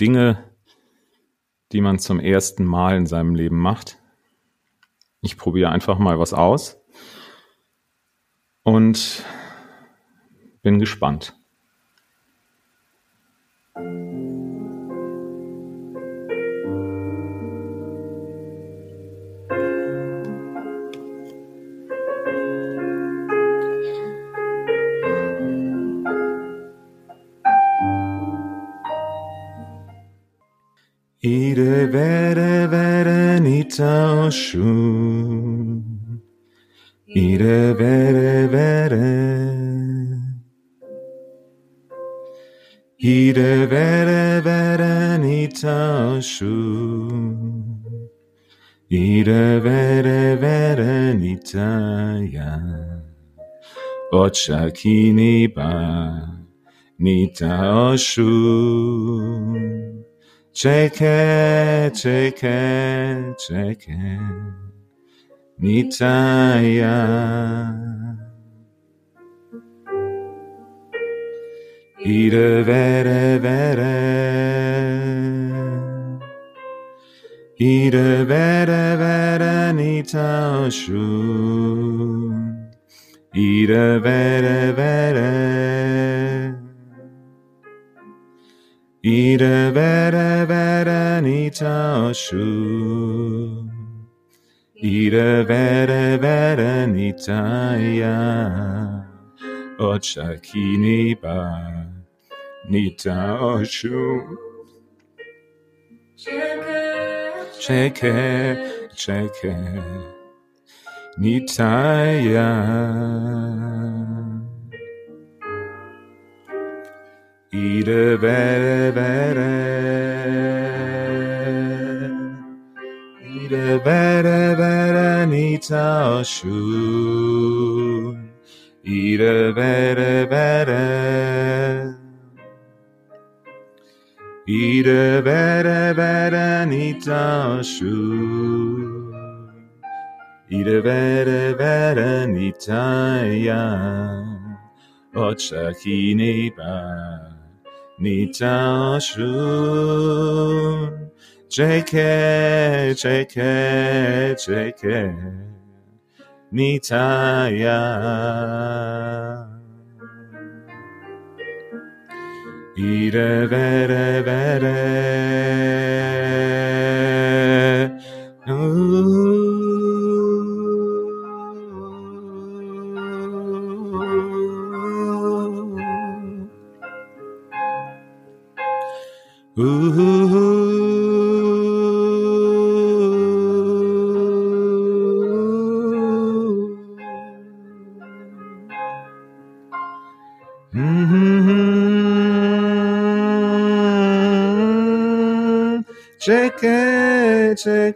Dinge, die man zum ersten Mal in seinem Leben macht. Ich probiere einfach mal was aus und bin gespannt. Ire vere vere nita oshun. Ire vere vere. Ire vere vere nita oshun. Ire vere vere nita ya. Ochakini ba. Nita oshun. Cheke, cheke, cheke, nitaya. Ire vere vere. Ire vere vere nita shun. Ire vere. Ire vere vere nita shu. Ire vere vere nita ya. Ochakini ba. Nita shu. Cheke, cheke. Nita Ire vere vere. Ire vere vere nita shun. Ire vere vere. Ire vere vere nita shun. Ire vere vere nita ya. Ochakini ba. Nita shun. JK, JK, JK. Vere vere. Cheque, cheque,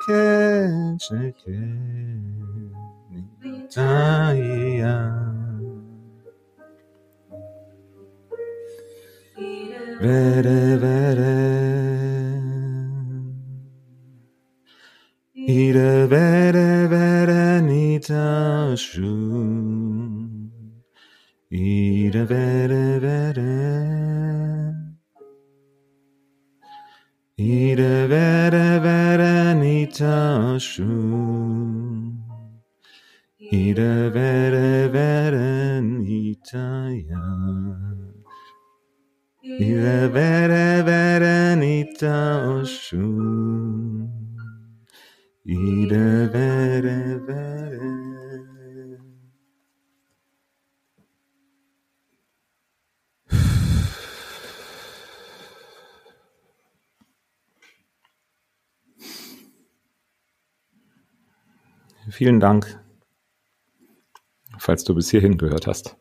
cheque, Nitaya. Vere, vere. Nita shun. Ire vere. Ire vere, nita shun. Ire vere, vere, nita ya. Ire vere vere nita oshun. Ire vere vere. Vielen Dank, falls du bis hierhin gehört hast.